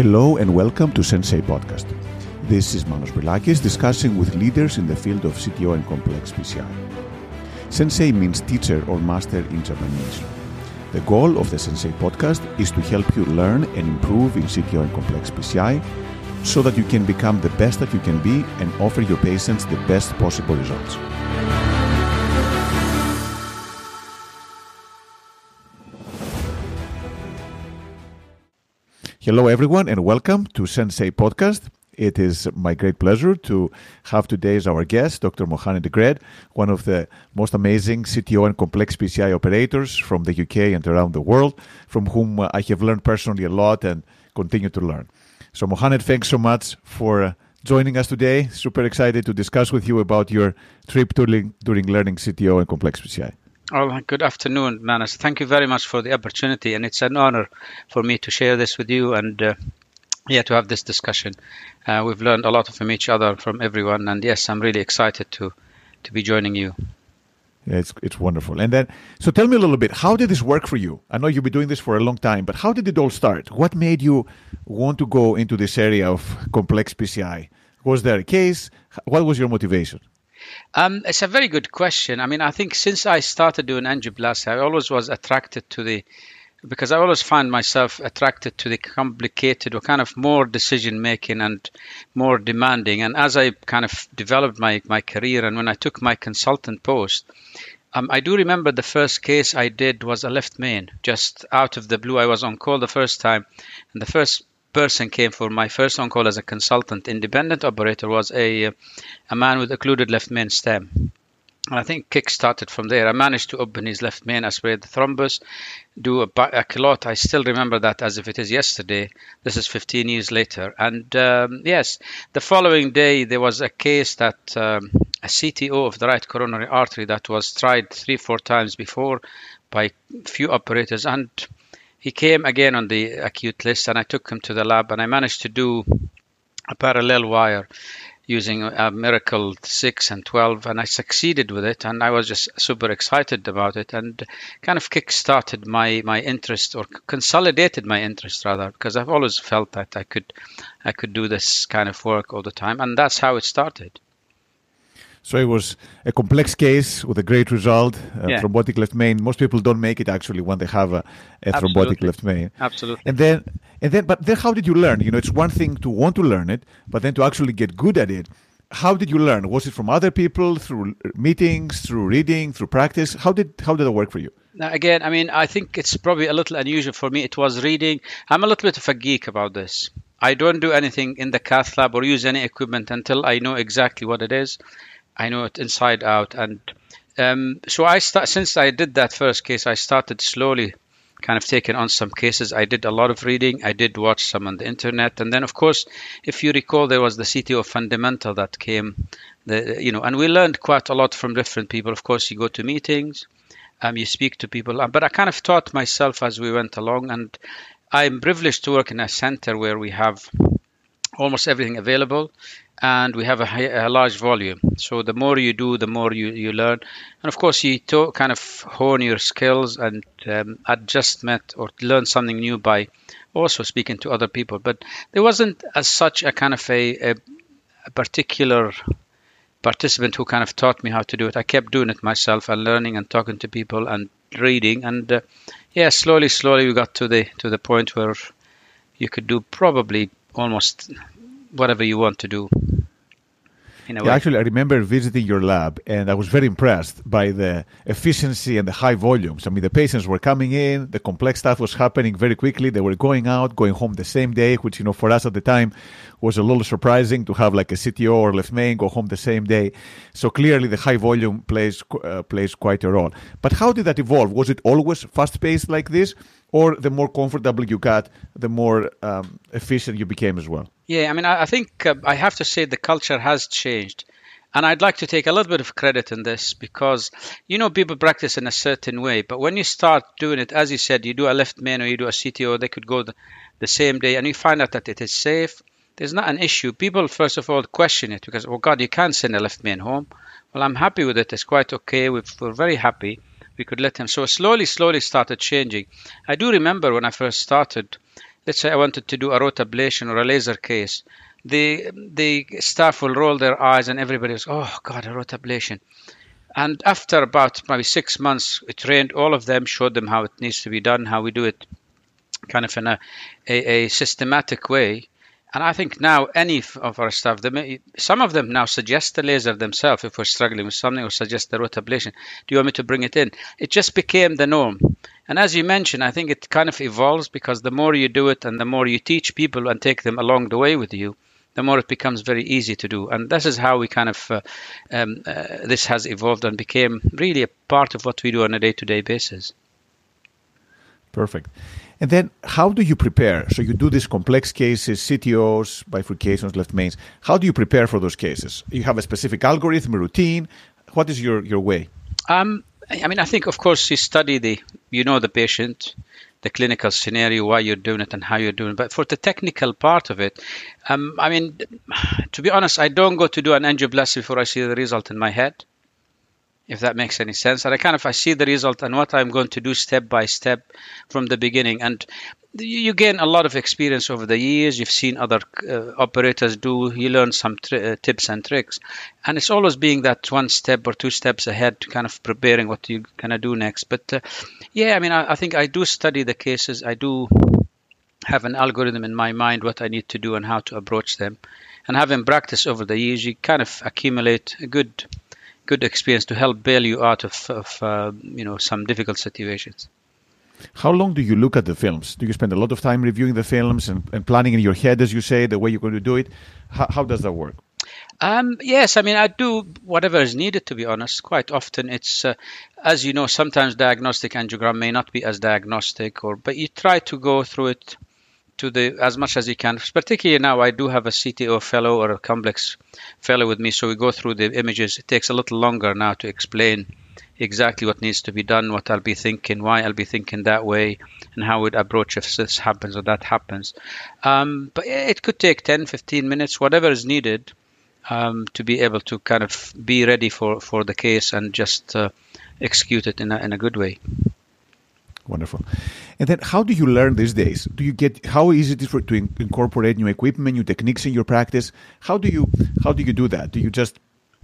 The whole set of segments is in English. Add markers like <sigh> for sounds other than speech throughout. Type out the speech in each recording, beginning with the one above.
Hello and welcome to Sensei Podcast. This is Manos Brilakis discussing with leaders in the field of CTO and complex PCI. Sensei means teacher or master in Japanese. The goal of the Sensei podcast is to help you learn and improve in CTO and complex PCI so that you can become the best that you can be and offer your patients the best possible results. Hello, everyone, and welcome to Sensei Podcast. It is my great pleasure to have today as our guest Dr. Mohaned Egred, one of the most amazing CTO and complex PCI operators from the UK and around the world, from whom uh, I have learned personally a lot and continue to learn. So, Mohaned, thanks so much for uh, joining us today. Super excited to discuss with you about your trip during, during learning CTO and complex PCI. Well, good afternoon, Manas. Thank you very much for the opportunity, and it's an honor for me to share this with you and uh, yeah, to have this discussion. Uh, we've learned a lot from each other, from everyone, and yes, I'm really excited to to be joining you. It's it's wonderful. And then, so tell me a little bit, how did this work for you? I know you've been doing this for a long time, but how did it all start? What made you want to go into this area of complex PCI? Was there a case? What was your motivation? Um, it's a very good question. I mean, I think since I started doing angioplasty, I always was attracted to the because I always find myself attracted to the complicated or kind of more decision making and more demanding. And as I kind of developed my, my career and when I took my consultant post, um, I do remember the first case I did was a left main, just out of the blue. I was on call the first time, and the first person came for my first on call as a consultant independent operator was a a man with occluded left main stem. And I think kick started from there. I managed to open his left main, aspirate the thrombus, do a, a clot. I still remember that as if it is yesterday. This is 15 years later. And um, yes, the following day there was a case that um, a CTO of the right coronary artery that was tried three, four times before by few operators and he came again on the acute list and I took him to the lab and I managed to do a parallel wire using a Miracle 6 and 12 and I succeeded with it and I was just super excited about it and kind of kick-started my, my interest or consolidated my interest rather because I've always felt that I could I could do this kind of work all the time and that's how it started. So it was a complex case with a great result. Uh, Yeah. Thrombotic left main. Most people don't make it actually when they have a, a thrombotic left main. Absolutely. And then, and then, but then, how did you learn? You know, it's one thing to want to learn it, but then to actually get good at it. How did you learn? Was it from other people, through meetings, through reading, through practice? How did how did it work for you? Now, again, I mean, I think it's probably a little unusual for me. It was reading. I'm a little bit of a geek about this. I don't do anything in the cath lab or use any equipment until I know exactly what it is. I know it inside out, and um, so I start. Since I did that first case, I started slowly, kind of taking on some cases. I did a lot of reading. I did watch some on the internet, and then, of course, if you recall, there was the CTO fundamental that came. The you know, and we learned quite a lot from different people. Of course, you go to meetings um, you speak to people. Uh, But I kind of taught myself as we went along, and I'm privileged to work in a center where we have almost everything available, and we have a, a large volume. So the more you do, the more you, you learn, and of course you to kind of hone your skills and um, adjustment or learn something new by also speaking to other people. But there wasn't as such a kind of a, a, a particular participant who kind of taught me how to do it. I kept doing it myself and learning and talking to people and reading and uh, yeah, slowly, slowly we got to the to the point where you could do probably almost whatever you want to do. In a Yeah, way. actually, I remember visiting your lab, and I was very impressed by the efficiency and the high volumes. I mean, the patients were coming in, the complex stuff was happening very quickly. They were going out, going home the same day, which you know for us at the time was a little surprising to have like a CTO or left main go home the same day. So clearly, the high volume plays uh, plays quite a role. But how did that evolve? Was it always fast paced like this, or the more comfortable you got, the more um, efficient you became as well? Yeah, I mean, I, think uh, I have to say the culture has changed. And I'd like to take a little bit of credit in this because, you know, people practice in a certain way. But when you start doing it, as you said, you do a left main or you do a CTO, they could go the, the same day and you find out that it is safe. There's not an issue. People, first of all, question it because, oh God, you can't send a left main home. Well, I'm happy with it. It's quite okay. We've, we're very happy. We could let him. So slowly, slowly started changing. I do remember when I first started, let's say I wanted to do a rotablation or a laser case, the the staff will roll their eyes and everybody was, oh God, a rotablation. And after about maybe six months, we trained all of them, showed them how it needs to be done, how we do it kind of in a, a, a systematic way. And I think now any of our staff, may, some of them now suggest the laser themselves if we're struggling with something or suggest the rotablation. Do you want me to bring it in? It just became the norm. And as you mentioned, I think it kind of evolves because the more you do it and the more you teach people and take them along the way with you, the more it becomes very easy to do. And this is how we kind of, uh, um, uh, this has evolved and became really a part of what we do on a day to day basis. Perfect. And then how do you prepare? So you do these complex cases, CTOs, bifurcations, left mains. How do you prepare for those cases? You have a specific algorithm, routine. What is your, your way? Um, I mean, I think, of course, you study the, you know the patient, the clinical scenario, why you're doing it, and how you're doing it. But for the technical part of it, um, I mean, <sighs> to be honest, I don't go to do an angioplasty before I see the result in my head, if that makes any sense. And I kind of I see the result and what I'm going to do step by step from the beginning. And you gain a lot of experience over the years. You've seen other uh, operators do. You learn some uh, tips and tricks, and it's always being that one step or two steps ahead, kind of preparing what you're gonna do next. But uh, yeah, I mean, I, I, think I do study the cases. I do have an algorithm in my mind what I need to do and how to approach them, and having practice over the years, you kind of accumulate a good good experience to help bail you out of, of uh, you know some difficult situations. How long do you look at the films? Do you spend a lot of time reviewing the films and, and planning in your head, as you say, the way you're going to do it? How, how does that work? Um, yes, I mean, I do whatever is needed, to be honest. Quite often, it's, uh, as you know, sometimes diagnostic angiogram may not be as diagnostic, or but you try to go through it to the as much as you can. Particularly now, I do have a CTO fellow or a complex fellow with me, so we go through the images. It takes a little longer now to explain exactly what needs to be done, what I'll be thinking, why I'll be thinking that way, and how would approach if this happens or that happens. Um, but it could take 10, 15 minutes, whatever is needed um, to be able to kind of be ready for, for the case and just uh, execute it in a, in a good way. Wonderful. And then, how do you learn these days? Do you get how easy it is for, to in, incorporate new equipment, new techniques in your practice? How do you how do you do that? Do you just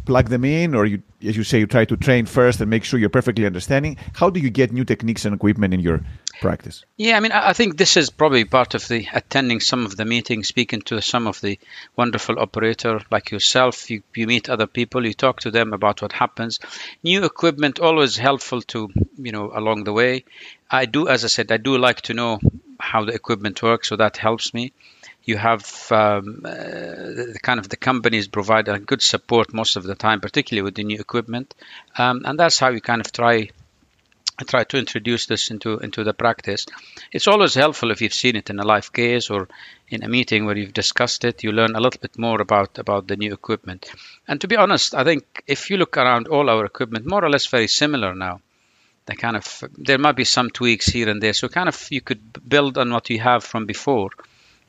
plug them in, or you, as you say, you try to train first and make sure you're perfectly understanding? How do you get new techniques and equipment in your practice? Yeah, I mean, I think this is probably part of the attending some of the meetings, speaking to some of the wonderful operator like yourself. You, you meet other people, you talk to them about what happens. New equipment always helpful to you know along the way. I do, as I said, I do like to know how the equipment works, so that helps me you have um, uh, the kind of the companies provide a good support most of the time, particularly with the new equipment, um, and that's how you kind of try try to introduce this into into the practice. It's always helpful if you've seen it in a live case or in a meeting where you've discussed it. You learn a little bit more about about the new equipment. And to be honest, I think if you look around all our equipment, more or less very similar now. They kind of there might be some tweaks here and there, so kind of you could build on what you have from before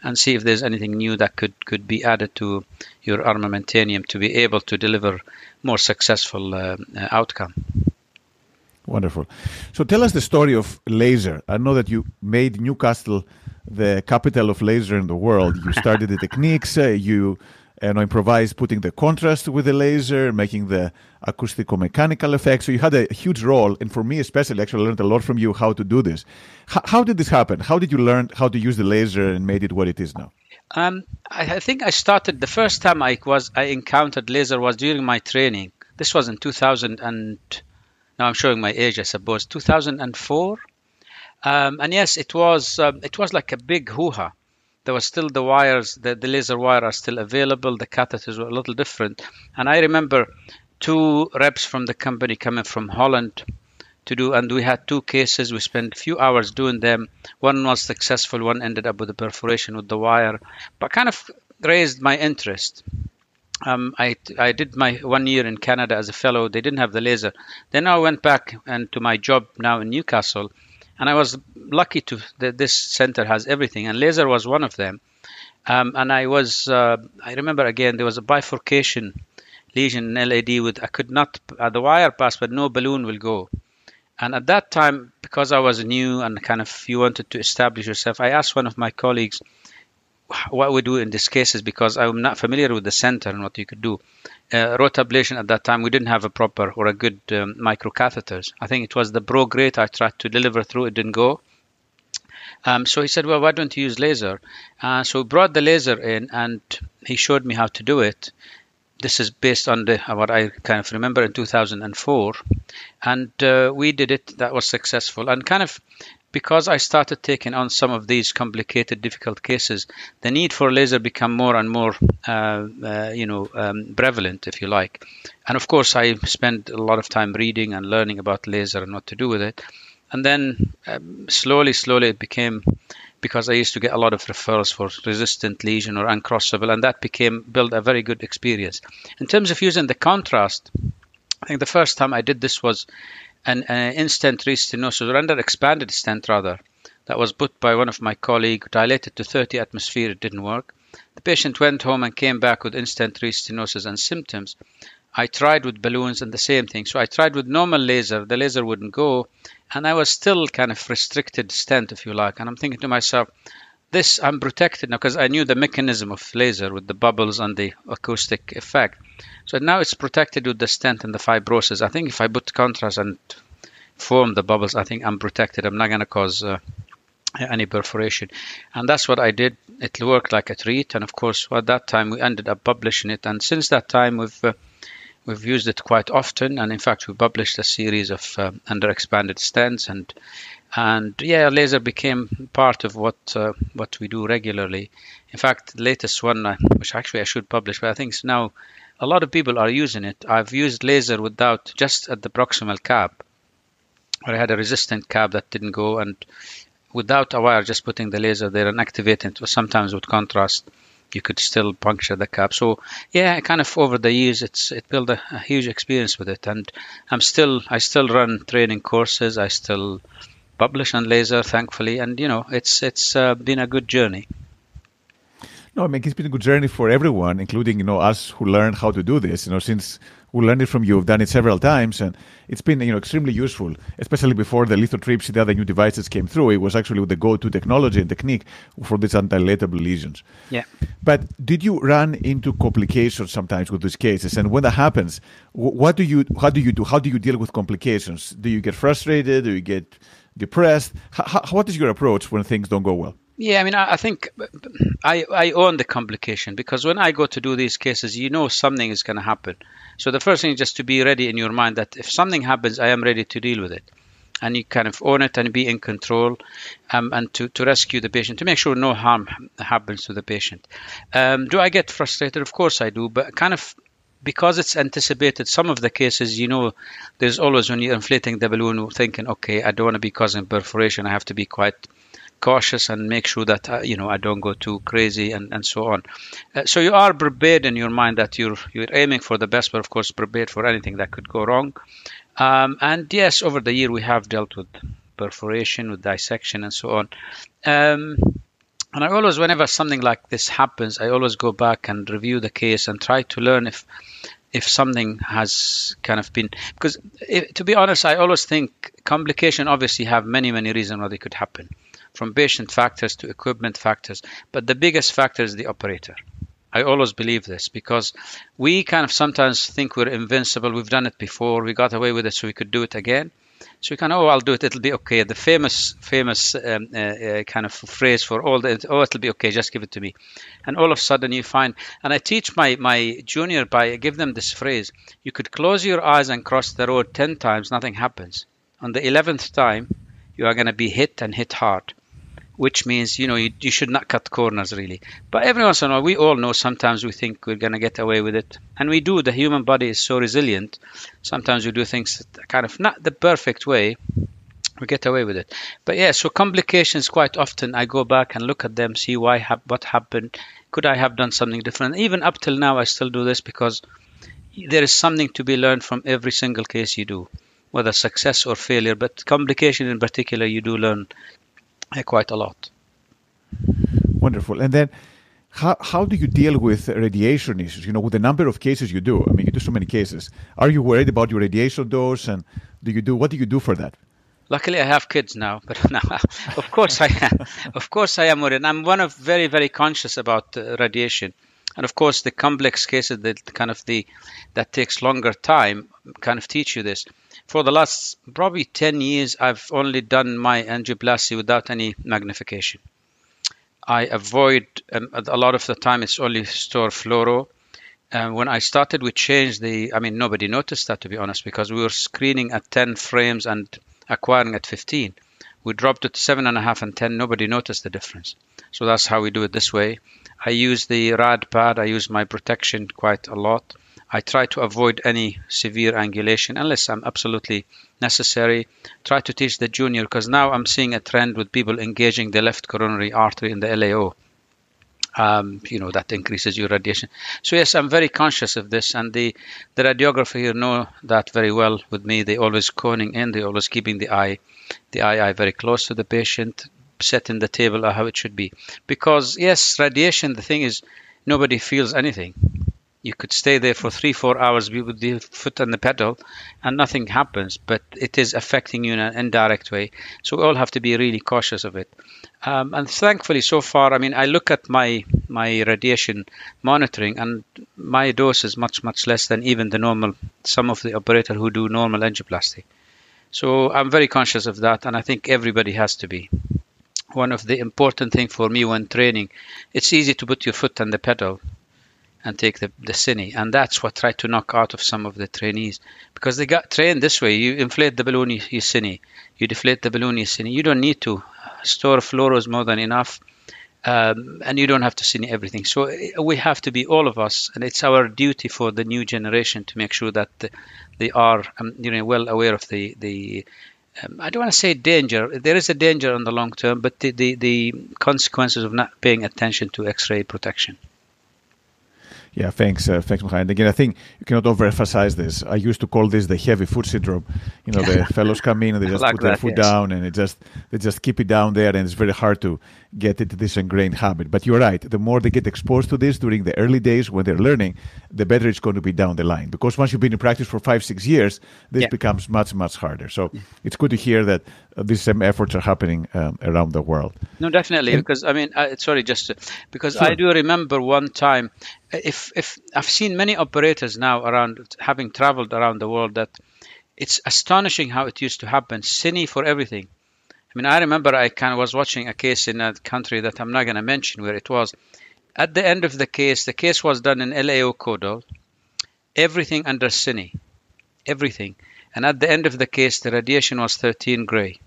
and see if there's anything new that could, could be added to your armamentarium to be able to deliver more successful uh, uh, outcome. Wonderful. So tell us the story of laser. I know that you made Newcastle the capital of laser in the world. You started the <laughs> techniques. Uh, you and I improvised putting the contrast with the laser, making the acoustical mechanical effects. So you had a huge role, and for me especially, actually learned a lot from you how to do this. H- how did this happen? How did you learn how to use the laser and made it what it is now? Um, I, I, think I started the first time I was I encountered laser was during my training. This was in 2000 and now I'm showing my age, I suppose, 2004. Um, and yes, it was um, it was like a big hoo-ha there was still the wires, the, the laser wire are still available. The catheters were a little different. And I remember two reps from the company coming from Holland to do, and we had two cases. We spent a few hours doing them. One was successful, one ended up with a perforation with the wire, but kind of raised my interest. Um, I, I did my one year in Canada as a fellow. They didn't have the laser. Then I went back and to my job now in Newcastle, and I was lucky to that this center has everything, and laser was one of them. Um, and I was, uh, I remember again, there was a bifurcation lesion in LAD with I could not uh, the wire pass, but no balloon will go. And at that time, because I was new and kind of you wanted to establish yourself, I asked one of my colleagues what we do in these cases because I'm not familiar with the center and what you could do. Uh, rotablation at that time, we didn't have a proper or a good um, microcatheters. I think it was the Progreat I tried to deliver through, it didn't go. Um, so he said, well, why don't you use laser? Uh, so we brought the laser in and he showed me how to do it. This is based on the what I kind of remember in 2004, and uh, we did it. That was successful, and kind of because I started taking on some of these complicated, difficult cases, the need for laser became more and more, uh, uh, you know, um, prevalent, if you like. And of course, I spent a lot of time reading and learning about laser and what to do with it. And then um, slowly, slowly, it became because I used to get a lot of referrals for resistant lesion or uncrossable, and that became built a very good experience. In terms of using the contrast, I think the first time I did this was an, an in-stent restenosis, or under expanded stent rather, that was put by one of my colleagues, dilated to 30 atmosphere, it didn't work. The patient went home and came back with in-stent restenosis and symptoms. I tried with balloons and the same thing. So I tried with normal laser, the laser wouldn't go, and I was still kind of restricted stent, if you like. And I'm thinking to myself, this I'm protected now because I knew the mechanism of laser with the bubbles and the acoustic effect. So now it's protected with the stent and the fibrosis. I think if I put contrast and form the bubbles, I think I'm protected. I'm not going to cause uh, any perforation. And that's what I did. It worked like a treat. And of course, at that time, we ended up publishing it. And since that time, we've uh, We've used it quite often, and in fact, we published a series of uh, under expanded stents, and and yeah, laser became part of what uh, what we do regularly. In fact, the latest one, uh, which actually I should publish, but I think now a lot of people are using it. I've used laser without just at the proximal cap, where I had a resistant cap that didn't go, and without a wire, just putting the laser there and activating it, sometimes with contrast you could still puncture the cap. So yeah, kind of over the years, it's it built a, a, huge experience with it, and I'm still I still run training courses. I still publish on laser, thankfully, and you know it's it's uh, been a good journey. No, I mean it's been a good journey for everyone, including you know us who learned how to do this. You know, since we learned it from you, we've done it several times, and it's been you know extremely useful, especially before the lithotripsy, the other new devices came through. It was actually the go-to technology and technique for these undilatable lesions. Yeah. But did you run into complications sometimes with these cases? And when that happens, what do you how do you do how do you deal with complications? Do you get frustrated? Do you get depressed? How, what is your approach when things don't go well? Yeah, I mean, I, think I, I own the complication because when I go to do these cases, you know something is going to happen. So the first thing is just to be ready in your mind that if something happens, I am ready to deal with it. And you kind of own it and be in control um, and to, to rescue the patient, to make sure no harm happens to the patient. Um, do I get frustrated? Of course I do, but kind of because it's anticipated, some of the cases, you know, there's always when you're inflating the balloon, thinking, okay, I don't want to be causing perforation. I have to be quite cautious and make sure that uh, you know I don't go too crazy and, and so on. Uh, so you are prepared in your mind that you're you're aiming for the best, but of course prepared for anything that could go wrong. Um, and yes, over the year we have dealt with perforation, with dissection, and so on. Um, and I always, whenever something like this happens, I always go back and review the case and try to learn if if something has kind of been because if, to be honest, I always think complication obviously have many many reasons why they could happen from patient factors to equipment factors. But the biggest factor is the operator. I always believe this because we kind of sometimes think we're invincible. We've done it before. We got away with it, so we could do it again. So we can, oh, I'll do it. It'll be okay. The famous, famous um, uh, uh, kind of phrase for all the, oh, it'll be okay. Just give it to me. And all of a sudden you find, and I teach my my junior by give them this phrase. You could close your eyes and cross the road ten times, nothing happens. On the eleventh time, you are going to be hit and hit hard which means you know you, you, should not cut corners really. But every once in a while we all know sometimes we think we're going to get away with it. And we do. The human body is so resilient. Sometimes we do things kind of not the perfect way. We get away with it. But yeah so complications quite often i go back and look at them see why ha- what happened. Could i have done something different? Even up till now i still do this because there is something to be learned from every single case you do. Whether success or failure but complication in particular you do learn quite a lot. Wonderful. And then how, how do you deal with radiation issues? You know, with the number of cases you do, I mean, you do so many cases. Are you worried about your radiation dose? And do you do, what do you do for that? Luckily, I have kids now, <laughs> but now, of course, I am. <laughs> of course I am worried. I'm one of very very conscious about uh, radiation, and of course the complex cases that kind of the that takes longer time kind of teach you this. For the last probably ten years, I've only done my angioplasty without any magnification. I avoid um, a lot of the time it's only store fluoro. And when I started, we changed the. I mean, nobody noticed that to be honest, because we were screening at 10 frames and acquiring at 15. We dropped it to seven and a half and 10. Nobody noticed the difference. So that's how we do it this way. I use the rad pad. I use my protection quite a lot. I try to avoid any severe angulation unless I'm absolutely necessary. Try to teach the junior because now I'm seeing a trend with people engaging the left coronary artery in the LAO. Um, you know that increases your radiation. So yes, I'm very conscious of this, and the the radiographer here know that very well with me. They always coning in, they always keeping the eye, the eye eye very close to the patient, setting the table how it should be. Because yes, radiation. The thing is, nobody feels anything you could stay there for three, four hours with the foot on the pedal and nothing happens, but it is affecting you in an indirect way. So we all have to be really cautious of it. Um, and thankfully, so far, I mean, I look at my my radiation monitoring, and my dose is much much less than even the normal some of the operator who do normal angioplasty. So I'm very conscious of that, and I think everybody has to be. One of the important thing for me when training, it's easy to put your foot on the pedal and take the, the cine. And that's what tried to knock out of some of the trainees because they got trained this way. You inflate the balloon, you, you cine. You deflate the balloon, you cine. You don't need to. Store fluoro is more than enough. Um, and you don't have to cine everything. So uh, we have to be all of us, and it's our duty for the new generation to make sure that they are, um, you know, well aware of the the. Um, I don't want to say danger. There is a danger on the long term, but the, the, the consequences of not paying attention to X-ray protection. Yeah, thanks, uh, thanks, Mohaned. Again, I think you cannot overemphasize this. I used to call this the heavy foot syndrome. You know, the fellows come in and they <laughs> just like put that, their foot yes. down, and it just they just keep it down there, and it's very hard to get into this ingrained habit. But you're right. The more they get exposed to this during the early days when they're learning, the better it's going to be down the line. Because once you've been in practice for five, six years, this yeah. becomes much, much harder. So yeah. it's good to hear that uh, these same efforts are happening um, around the world. No, definitely. And, because I mean, I, sorry, just because sure. I do remember one time if if I've seen many operators now around having traveled around the world that it's astonishing how it used to happen. Cine for everything. I mean, I remember I kind of was watching a case in a country that I'm not going to mention where it was. At the end of the case, the case was done in LAO Caudal, everything under cine, everything. And at the end of the case, the radiation was 13 gray.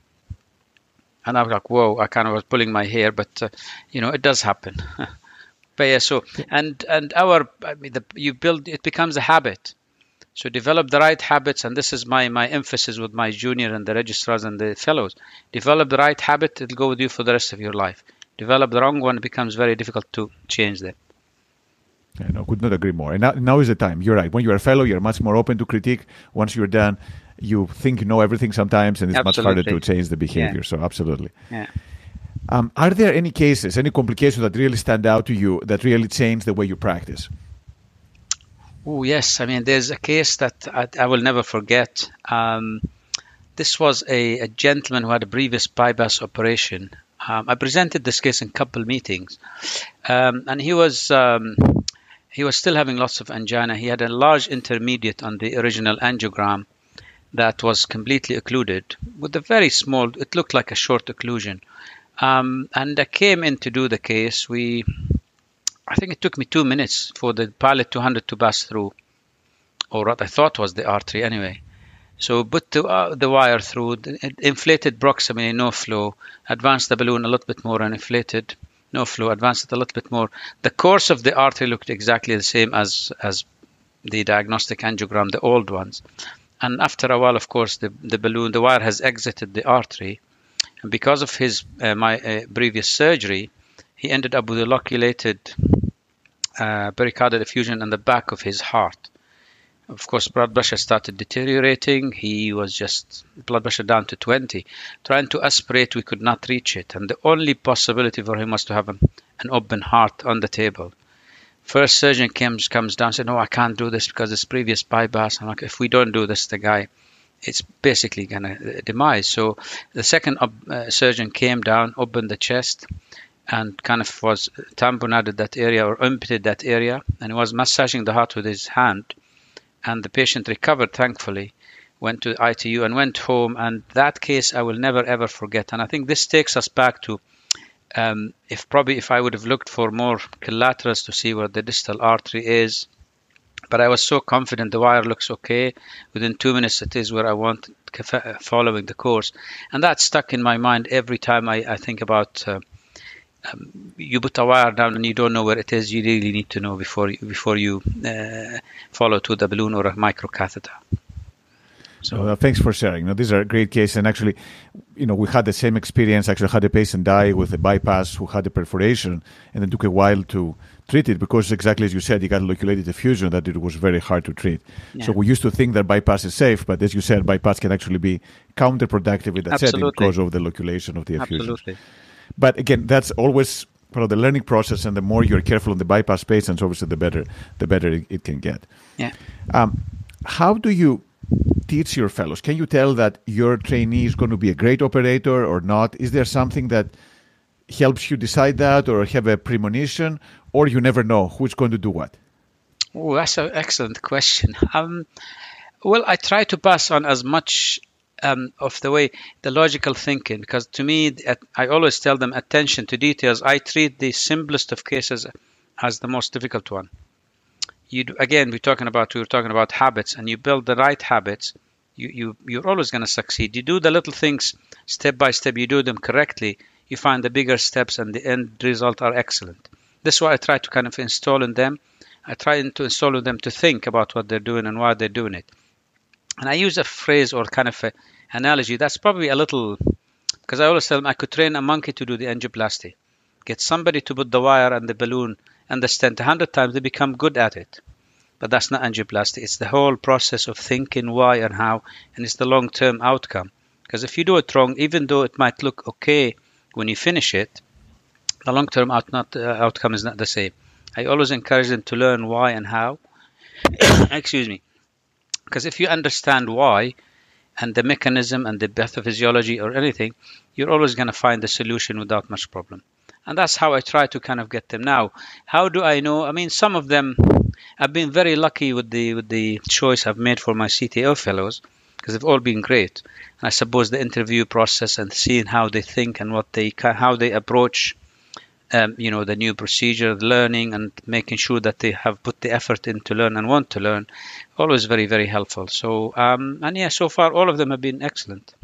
And I was like, whoa, I kind of was pulling my hair, but uh, you know, it does happen. <laughs> but yeah, So and and our I mean the, you build it becomes a habit. So develop the right habits, and this is my my emphasis with my junior and the registrars and the fellows. Develop the right habit; it'll go with you for the rest of your life. Develop the wrong one; it becomes very difficult to change them. I know, could not agree more. And now, now is the time. You're right. When you're a fellow, you're much more open to critique. Once you're done, you think you know everything sometimes, and it's absolutely. much harder to change the behavior. Yeah. So, absolutely. Yeah. Um, are there any cases, any complications that really stand out to you that really change the way you practice? Oh yes, I mean there's a case that I, I will never forget. Um, this was a, a, gentleman who had a previous bypass operation. Um, I presented this case in a couple meetings, um, and he was um, he was still having lots of angina. He had a large intermediate on the original angiogram that was completely occluded with a very small. It looked like a short occlusion. Um, and I came in to do the case. We, I think it took me two minutes for the pilot 200 to pass through, or what I thought was the artery anyway. So put the, uh, the wire through, inflated proximally, no flow, advanced the balloon a little bit more and inflated, no flow, advanced it a little bit more. The course of the artery looked exactly the same as, as the diagnostic angiogram, the old ones. And after a while, of course, the, the balloon, the wire has exited the artery and because of his uh, my uh, previous surgery, he ended up with a loculated uh, pericardial effusion in the back of his heart. Of course, blood pressure started deteriorating. He was just blood pressure down to 20. Trying to aspirate, we could not reach it. And the only possibility for him was to have an, an open heart on the table. First surgeon comes comes down and said, "No, I can't do this because this previous bypass." I'm like, "If we don't do this, the guy it's basically going to demise. So the second uh, surgeon came down, opened the chest, and kind of was tamponaded that area or amputated that area, and was massaging the heart with his hand, and the patient recovered thankfully. Went to ITU and went home, and that case I will never ever forget. And I think this takes us back to um, if probably if I would have looked for more collaterals to see where the distal artery is, but I was so confident the wire looks okay. Within two minutes, it is where I want following the course, and that stuck in my mind every time I, I think about. Uh, um, you put a wire down and you don't know where it is. You really need to know before you, before you uh, follow to the balloon or a microcatheter. So uh, thanks for sharing. Now, these are great cases, and actually, you know, we had the same experience. Actually, had a patient die with a bypass who had a perforation, and it took a while to treat it because, exactly as you said, he got a loculated effusion that it was very hard to treat. Yeah. So we used to think that bypass is safe, but as you said, bypass can actually be counterproductive in that Absolutely. setting because of the loculation of the effusion. Absolutely. But again, that's always part of the learning process, and the more you're careful on the bypass patients, obviously, the better the better it, it can get. Yeah. Um, how do you teach your fellows? Can you tell that your trainee is going to be a great operator or not? Is there something that helps you decide that or have a premonition or you never know who's going to do what? Oh, that's an excellent question. Um, well, I try to pass on as much um, of the way the logical thinking because to me, I always tell them attention to details. I treat the simplest of cases as the most difficult one. You again we're talking about we are talking about habits and you build the right habits you, you you're always going to succeed. You do the little things step by step you do them correctly you find the bigger steps and the end result are excellent. This is what i try to kind of install in them. I try to install in them to think about what they're doing and why they're doing it and i use a phrase or kind of analogy that's probably a little because i always tell them i could train a monkey to do the angioplasty get somebody to put the wire and the balloon understand a hundred times, they become good at it. But that's not angioplasty. It's the whole process of thinking why and how, and it's the long-term outcome. Because if you do it wrong, even though it might look okay when you finish it, the long-term out not, uh, outcome is not the same. I always encourage them to learn why and how. <coughs> Excuse me. Because if you understand why and the mechanism and the pathophysiology or anything, you're always going to find the solution without much problem and that's how I try to kind of get them now. How do I know? I mean, some of them, I've been very lucky with the with the choice I've made for my CTO fellows because they've all been great. And I suppose the interview process and seeing how they think and what they how they approach, um, you know, the new procedure, learning, and making sure that they have put the effort in to learn and want to learn, always very very helpful. So um, and yeah, so far all of them have been excellent.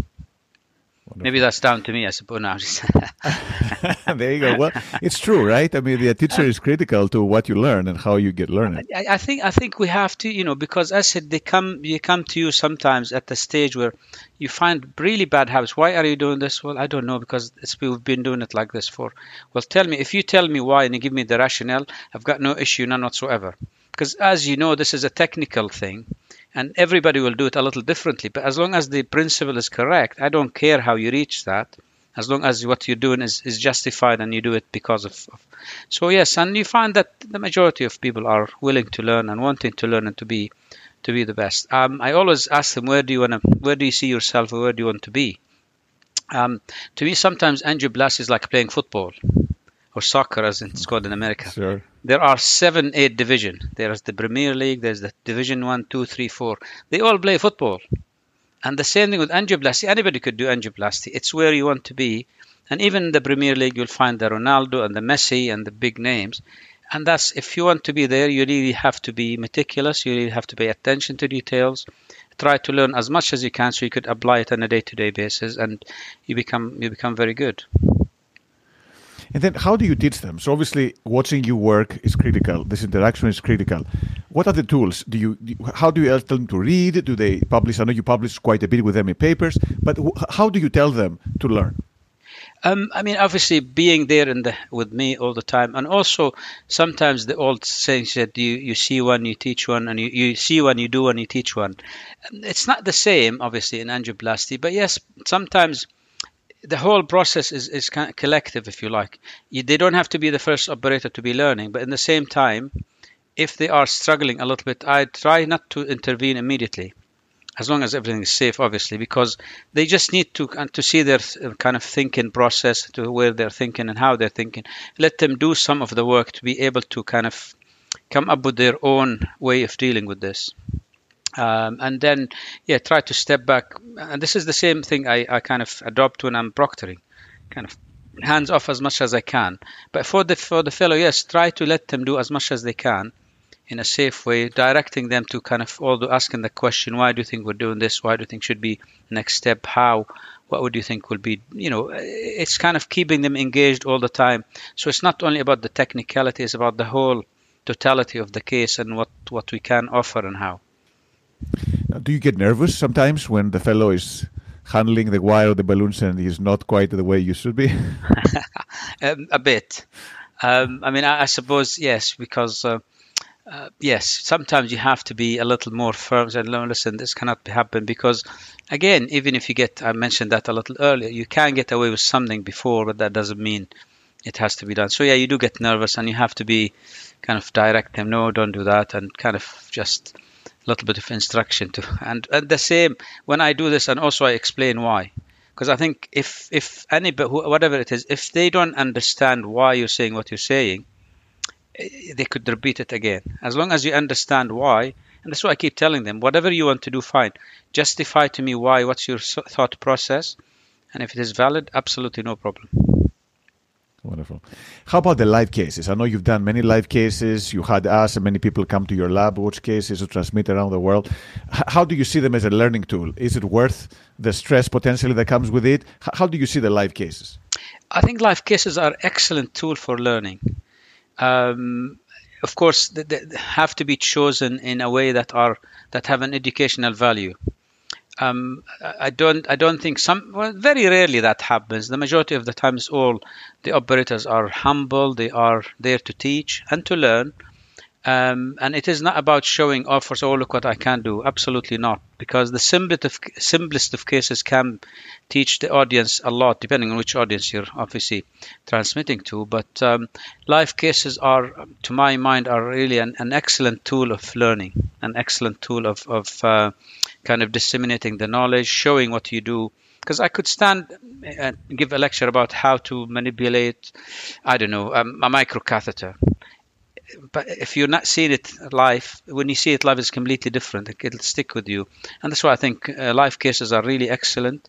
Maybe that's down to me, I suppose. Now, <laughs> there you go. Well, it's true, right? I mean, the teacher is critical to what you learn and how you get learning. I, I, think I think we have to, you know, because as I said, they come, you come to you sometimes at the stage where you find really bad habits. Why are you doing this? Well, I don't know because we've been doing it like this for. Well, tell me if you tell me why and you give me the rationale, I've got no issue, none whatsoever. Because as you know, this is a technical thing and everybody will do it a little differently. But as long as the principle is correct, I don't care how you reach that, as long as what you're doing is, is justified and you do it because of, of. So yes, and you find that the majority of people are willing to learn and wanting to learn and to be to be the best. Um, I always ask them, where do you want to, where do you see yourself, or where do you want to be? Um, to me, sometimes Andrew angioplasty is like playing football or soccer, as it's called in America. Sure. There are seven, eight division. There's the Premier League. There's the Division One, Two, Three, Four. They all play football. And the same thing with angioplasty. Anybody could do angioplasty. It's where you want to be. And even in the Premier League, you'll find the Ronaldo and the Messi and the big names. And that's if you want to be there, you really have to be meticulous. You really have to pay attention to details. Try to learn as much as you can so you could apply it on a day-to-day basis, and you become you become very good. And then how do you teach them? So obviously, watching you work is critical. This interaction is critical. What are the tools? Do you how do you tell them to read? Do they publish? I know you publish quite a bit with them in papers, but how do you tell them to learn? Um, I mean, obviously, being there in the, with me all the time, and also sometimes the old saying that you, you see one, you teach one, and you, you see one, you do one, you teach one. It's not the same, obviously, in angioplasty, but yes, sometimes the whole process is, is kind of collective, if you like. You, they don't have to be the first operator to be learning, but in the same time, if they are struggling a little bit, I try not to intervene immediately. as long as everything is safe, obviously, because they just need to uh, to see their uh, kind of thinking process, to where they're thinking and how they're thinking. Let them do some of the work to be able to kind of come up with their own way of dealing with this. Um, and then, yeah, try to step back. And this is the same thing I, I kind of adopt when I'm proctoring, kind of hands off as much as I can. But for the for the fellow, yes, try to let them do as much as they can in a safe way, directing them to kind of although asking the question, why do you think we're doing this? Why do you think should be next step? How? What would you think will be? You know, it's kind of keeping them engaged all the time. So it's not only about the technicality; it's about the whole totality of the case and what what we can offer and how. Now, do you get nervous sometimes when the fellow is handling the wire of the balloons and he's not quite the way you should be? <laughs> um, a bit. Um, I mean, I, I, suppose yes, because uh, uh, yes, sometimes you have to be a little more firm and listen, this cannot happen because, again, even if you get, I mentioned that a little earlier, you can get away with something before, but that doesn't mean it has to be done. So yeah, you do get nervous and you have to be kind of direct them, no, don't do that, and kind of just little bit of instruction to. And, and the same when I do this, and also I explain why. Because I think if if anybody, whatever it is, if they don't understand why you're saying what you're saying, eh, they could repeat it again. As long as you understand why, and that's why I keep telling them, whatever you want to do, fine. Justify to me why, what's your thought process, and if it is valid, absolutely no problem. Wonderful. How about the live cases? I know you've done many live cases. You had us and many people come to your lab, watch cases to transmit around the world. H- how do you see them as a learning tool? Is it worth the stress potentially that comes with it? H- how do you see the live cases? I think live cases are excellent tool for learning. Um, of course, they, they have to be chosen in a way that are that have an educational value um, I don't I don't think some well, very rarely that happens. The majority of the times, all the operators are humble. They are there to teach and to learn. Um, and it is not about showing off or oh, look what I can do. Absolutely not. Because the simplest of, simplest of cases can teach the audience a lot, depending on which audience you're obviously transmitting to. But um, live cases are, to my mind, are really an, an excellent tool of learning, an excellent tool of, of uh, kind of disseminating the knowledge, showing what you do. Because I could stand and give a lecture about how to manipulate, I don't know, um, a microcatheter. But if you're not seeing it live, when you see it live, it's completely different. It'll stick with you, and that's why I think uh, live cases are really excellent.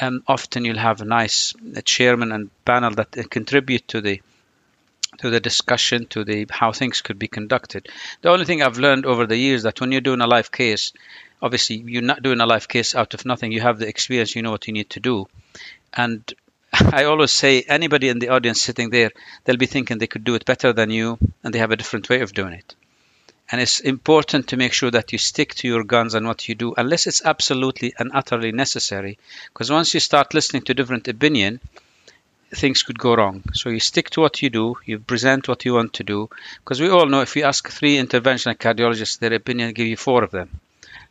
Um, often you'll have a nice a chairman and panel that contribute to the to the discussion, to the how things could be conducted. The only thing I've learned over the years that when you're doing a live case, obviously you're not doing a live case out of nothing. You have the experience, you know what you need to do. And <laughs> I always say anybody in the audience sitting there, they'll be thinking they could do it better than you and they have a different way of doing it. And it's important to make sure that you stick to your guns and what you do, unless it's absolutely and utterly necessary. Because once you start listening to different opinion, things could go wrong. So you stick to what you do, you present what you want to do. Because we all know if you ask three interventional cardiologists their opinion, give you four of them.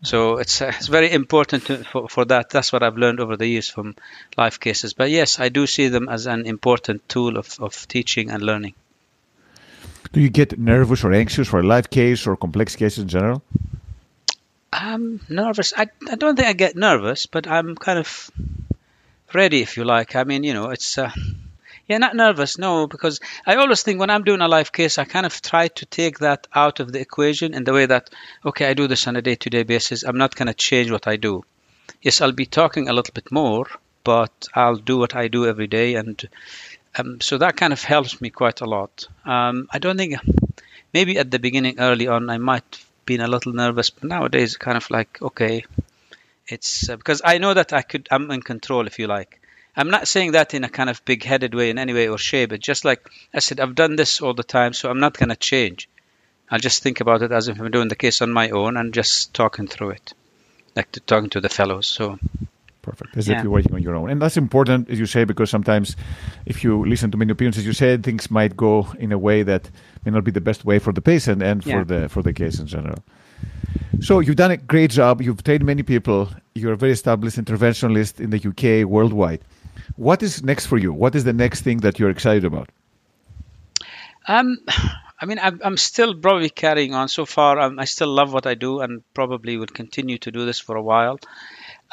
So it's uh, it's very important to, for, for that. That's what I've learned over the years from life cases. But yes, I do see them as an important tool of, of teaching and learning. Do you get nervous or anxious for a life case or complex cases in general? I'm nervous. I, I don't think I get nervous, but I'm kind of ready, if you like. I mean, you know, it's. Uh, yeah, not nervous, no, because I always think when I'm doing a live case, I kind of try to take that out of the equation in the way that, okay, I do this on a day to day basis. I'm not going to change what I do. Yes, I'll be talking a little bit more, but I'll do what I do every day. And um, so that kind of helps me quite a lot. Um, I don't think, maybe at the beginning, early on, I might have been a little nervous, but nowadays, kind of like, okay, it's uh, because I know that I could, I'm in control, if you like. I'm not saying that in a kind of big headed way in any way or shape. It's just like I said, I've done this all the time, so I'm not going to change. I'll just think about it as if I'm doing the case on my own and just talking through it, like to, talking to the fellows. So perfect as yeah. if you're working on your own and that's important as you say because sometimes if you listen to many opinions as you said things might go in a way that may not be the best way for the patient and yeah. for the for the case in general so you've done a great job you've trained many people you're a very established interventionalist in the uk worldwide what is next for you? What is the next thing that you're excited about? Um, <sighs> I mean, I'm, I'm still probably carrying on. So far, I'm, I still love what I do and probably will continue to do this for a while.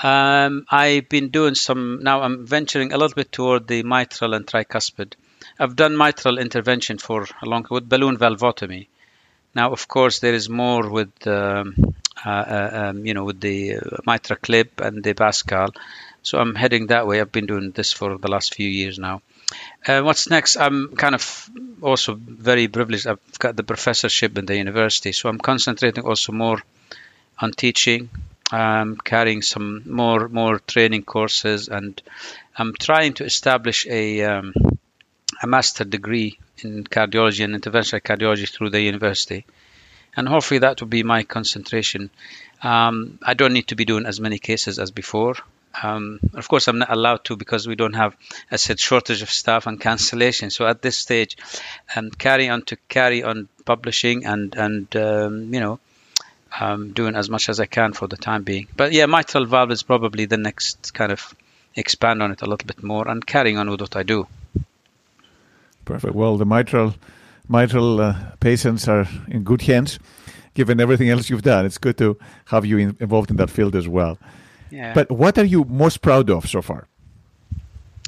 Um, I've been doing some, now I'm venturing a little bit toward the mitral and tricuspid. I've done mitral intervention for a long with balloon valvotomy. Now, of course, there is more with um, uh, uh, um, you know with the uh, MitraClip and the Pascal. So I'm heading that way. I've been doing this for the last few years now. Uh, what's next? I'm kind of also very privileged. I've got the professorship in the university, so I'm concentrating also more on teaching. I'm carrying some more more training courses, and I'm trying to establish a um, a master degree in cardiology and interventional cardiology through the university. And hopefully that will be my concentration. Um, I don't need to be doing as many cases as before. Um, of course, I'm not allowed to because we don't have, I said, shortage of staff and cancellation. So at this stage, um, carry on to carry on publishing and and um, you know um, doing as much as I can for the time being. But yeah, mitral valve is probably the next kind of expand on it a little bit more and carrying on with what I do. Perfect. Well, the mitral mitral uh, patients are in good hands, given everything else you've done. It's good to have you in, involved in that field as well. Yeah. But what are you most proud of so far,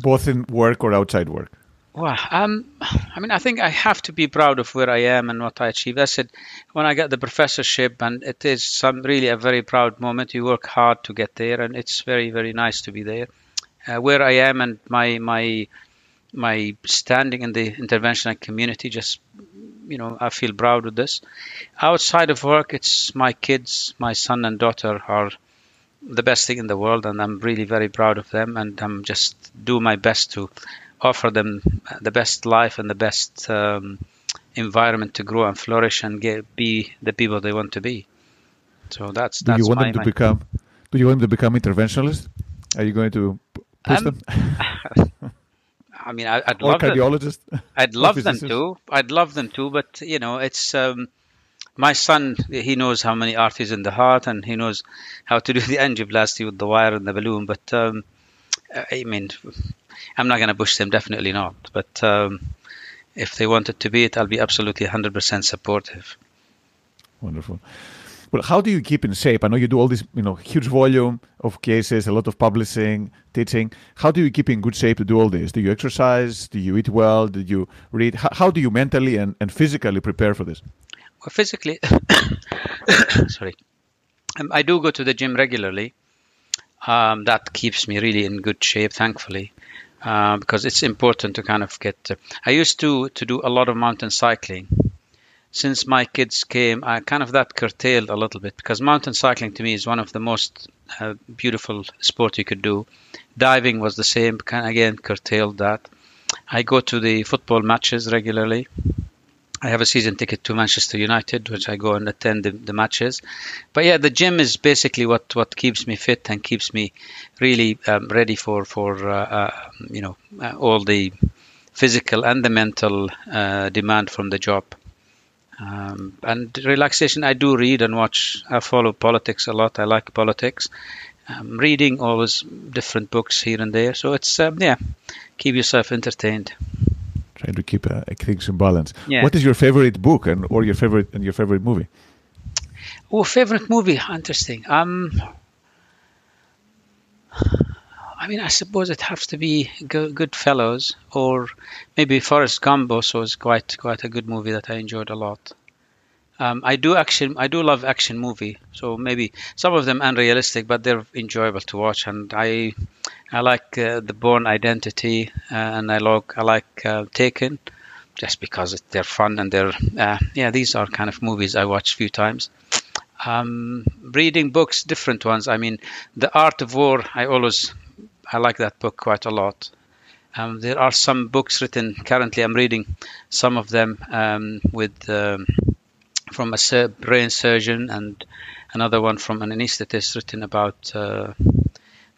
both in work or outside work? Well, um, I mean, I think I have to be proud of where I am and what I achieved. I said when I got the professorship, and it is some really a very proud moment. You work hard to get there, and it's very, very nice to be there. Uh, where I am and my my my standing in the interventional community just you know i feel proud of this outside of work it's my kids my son and daughter are the best thing in the world and i'm really very proud of them and i'm just do my best to offer them the best life and the best um, environment to grow and flourish and get, be the people they want to be. So that's do that's you want my, them to my- become do you want them to become interventionalists are you going to push Um, them? <laughs> I mean, I, I'd or love them. cardiologists? I'd love them to. I'd love them to, but you know, it's um, my son. He knows how many arteries in the heart, and he knows how to do the angioplasty with the wire and the balloon. But um, I mean, I'm not going to push them. Definitely not. But um, if they wanted to be it, I'll be absolutely 100% supportive. Wonderful. Well, how do you keep in shape? I know you do all this, you know, huge volume of cases, a lot of publishing, teaching. How do you keep in good shape to do all this? Do you exercise? Do you eat well? Do you read? How, how do you mentally and, and physically prepare for this? Physically, <coughs> sorry, um, I do go to the gym regularly. Um, that keeps me really in good shape, thankfully, uh, because it's important to kind of get. Uh, I used to to do a lot of mountain cycling. Since my kids came, I kind of that curtailed a little bit because mountain cycling to me is one of the most uh, beautiful sport you could do. Diving was the same, again curtailed that. I go to the football matches regularly. I have a season ticket to Manchester United, which I go and attend the, the matches. But yeah, the gym is basically what, what keeps me fit and keeps me really um, ready for for uh, uh, you know uh, all the physical and the mental uh, demand from the job. Um, and relaxation, I do read and watch. I follow politics a lot. I like politics. Um, reading always different books here and there. So it's um, yeah, keep yourself entertained. Trying to keep uh, things in balance. Yeah. What is your favorite book and or your favorite and your favorite movie? Oh, favorite movie? Interesting. Um, I mean, I suppose it has to be Go- Goodfellas or maybe Forrest Gump. Also, is quite quite a good movie that I enjoyed a lot. Um, I do action. I do love action movie. So maybe some of them unrealistic, but they're enjoyable to watch. And I, I like uh, the Bourne Identity, uh, and I like I like uh, Taken, just because they're fun and they're uh, yeah. These are kind of movies I watch a few times. Um, reading books, different ones. I mean, The Art of War. I always I like that book quite a lot. Um, there are some books written currently. I'm reading some of them um, with um, from a brain surgeon and another one from an anesthetist written about. Uh,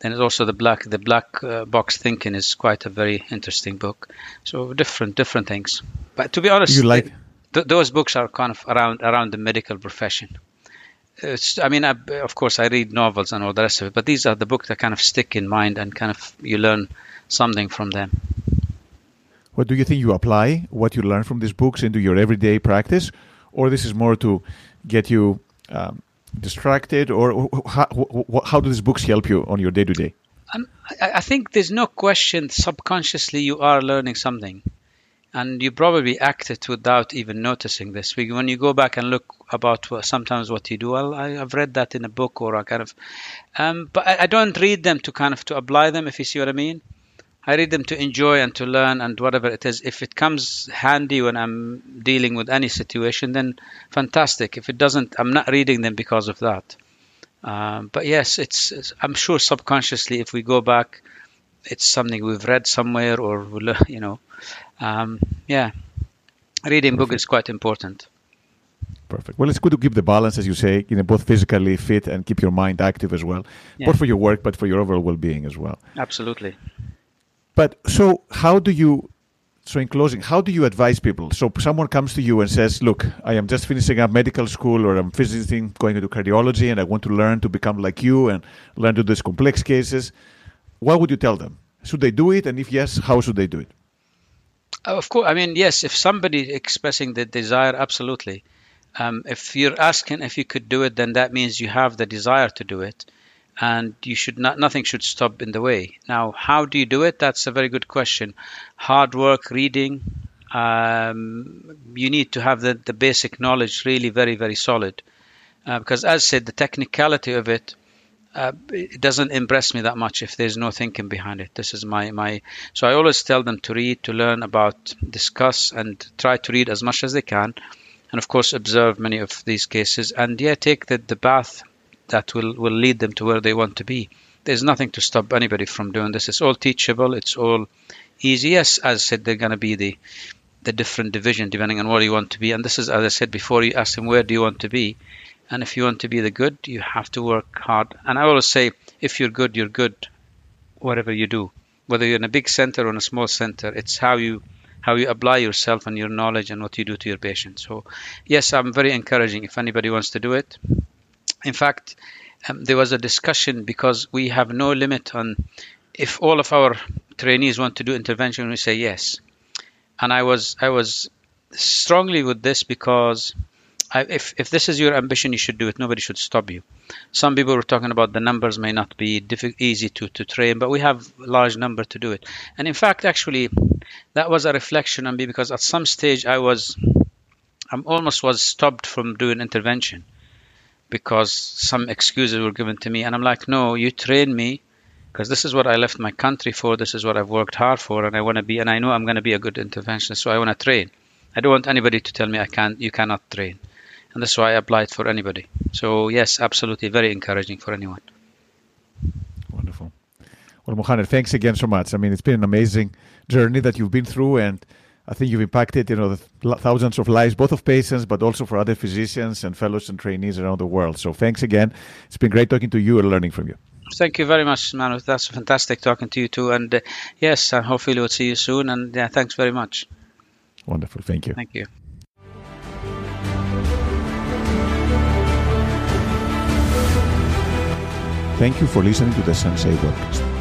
then there's also the black the black uh, box thinking is quite a very interesting book. So different different things. But to be honest, You like th- those books are kind of around around the medical profession. It's, I mean, I, of course, I read novels and all the rest of it, but these are the books that kind of stick in mind and kind of you learn something from them. What do you think you apply what you learn from these books into your everyday practice, or this is more to get you um, distracted, or how, how do these books help you on your day to day? I think there's no question subconsciously you are learning something and you probably act it without even noticing this. When you go back and look about sometimes what you do, well, I, have read that in a book or I kind of, um, but I, don't read them to kind of to apply them. If you see what I mean, I read them to enjoy and to learn and whatever it is. If it comes handy when I'm dealing with any situation, then fantastic. If it doesn't, I'm not reading them because of that. Um, but yes, it's, it's I'm sure subconsciously if we go back it's something we've read somewhere or you know um, yeah reading Perfect. book is quite important Perfect. Well, it's good to keep the balance, as you say, you know, both physically fit and keep your mind active as well, yeah. both for your work but for your overall well-being as well. Absolutely. But so, how do you? So, in closing, how do you advise people? So, someone comes to you and says, "Look, I am just finishing up medical school, or I'm visiting, going into cardiology, and I want to learn to become like you and learn to do these complex cases." what would you tell them? Should they do it? And if yes, how should they do it? Uh, of course, I mean, yes, if somebody expressing the desire, absolutely. Um, if you're asking if you could do it, then that means you have the desire to do it, and you should not. Nothing should stop in the way. Now, how do you do it? That's a very good question. Hard work, reading. Um, you need to have the, the basic knowledge really very very solid, uh, because as I said, the technicality of it uh, it doesn't impress me that much if there's no thinking behind it. This is my my. So I always tell them to read, to learn about, discuss, and try to read as much as they can, and of course observe many of these cases, and yeah, take the the path that will will lead them to where they want to be. There's nothing to stop anybody from doing this. It's all teachable. It's all easy. Yes, as I said, they're going to be the the different division depending on where you want to be. And this is, as I said before, you ask them where do you want to be and if you want to be the good, you have to work hard. And I always say, if you're good, you're good, whatever you do. Whether you're in a big center or in a small center, it's how you how you apply yourself and your knowledge and what you do to your patients. So, yes, I'm very encouraging if anybody wants to do it. In fact, um, there was a discussion because we have no limit on if all of our trainees want to do intervention, we say yes. And I was I was strongly with this because I, if if this is your ambition, you should do it. Nobody should stop you. Some people were talking about the numbers may not be diffi- easy to, to train, but we have a large number to do it. And in fact, actually, that was a reflection on me because at some stage I was, I almost was stopped from doing intervention because some excuses were given to me, and I'm like, no, you train me because this is what I left my country for. This is what I've worked hard for, and I want to be, and I know I'm going to be a good interventionist, so I want to train. I don't want anybody to tell me I can't, you cannot train and that's why I applied for anybody. So yes, absolutely, very encouraging for anyone. Wonderful. Well, Mohaned, thanks again so much. I mean, it's been an amazing journey that you've been through, and I think you've impacted, you know, thousands of lives, both of patients, but also for other physicians and fellows and trainees around the world. So thanks again. It's been great talking to you and learning from you. Thank you very much, Manu. That's fantastic talking to you too. And uh, yes, and hopefully we'll see you soon. And yeah, thanks very much. Wonderful. Thank you. Thank you. Thank you for listening to the Sensei podcast.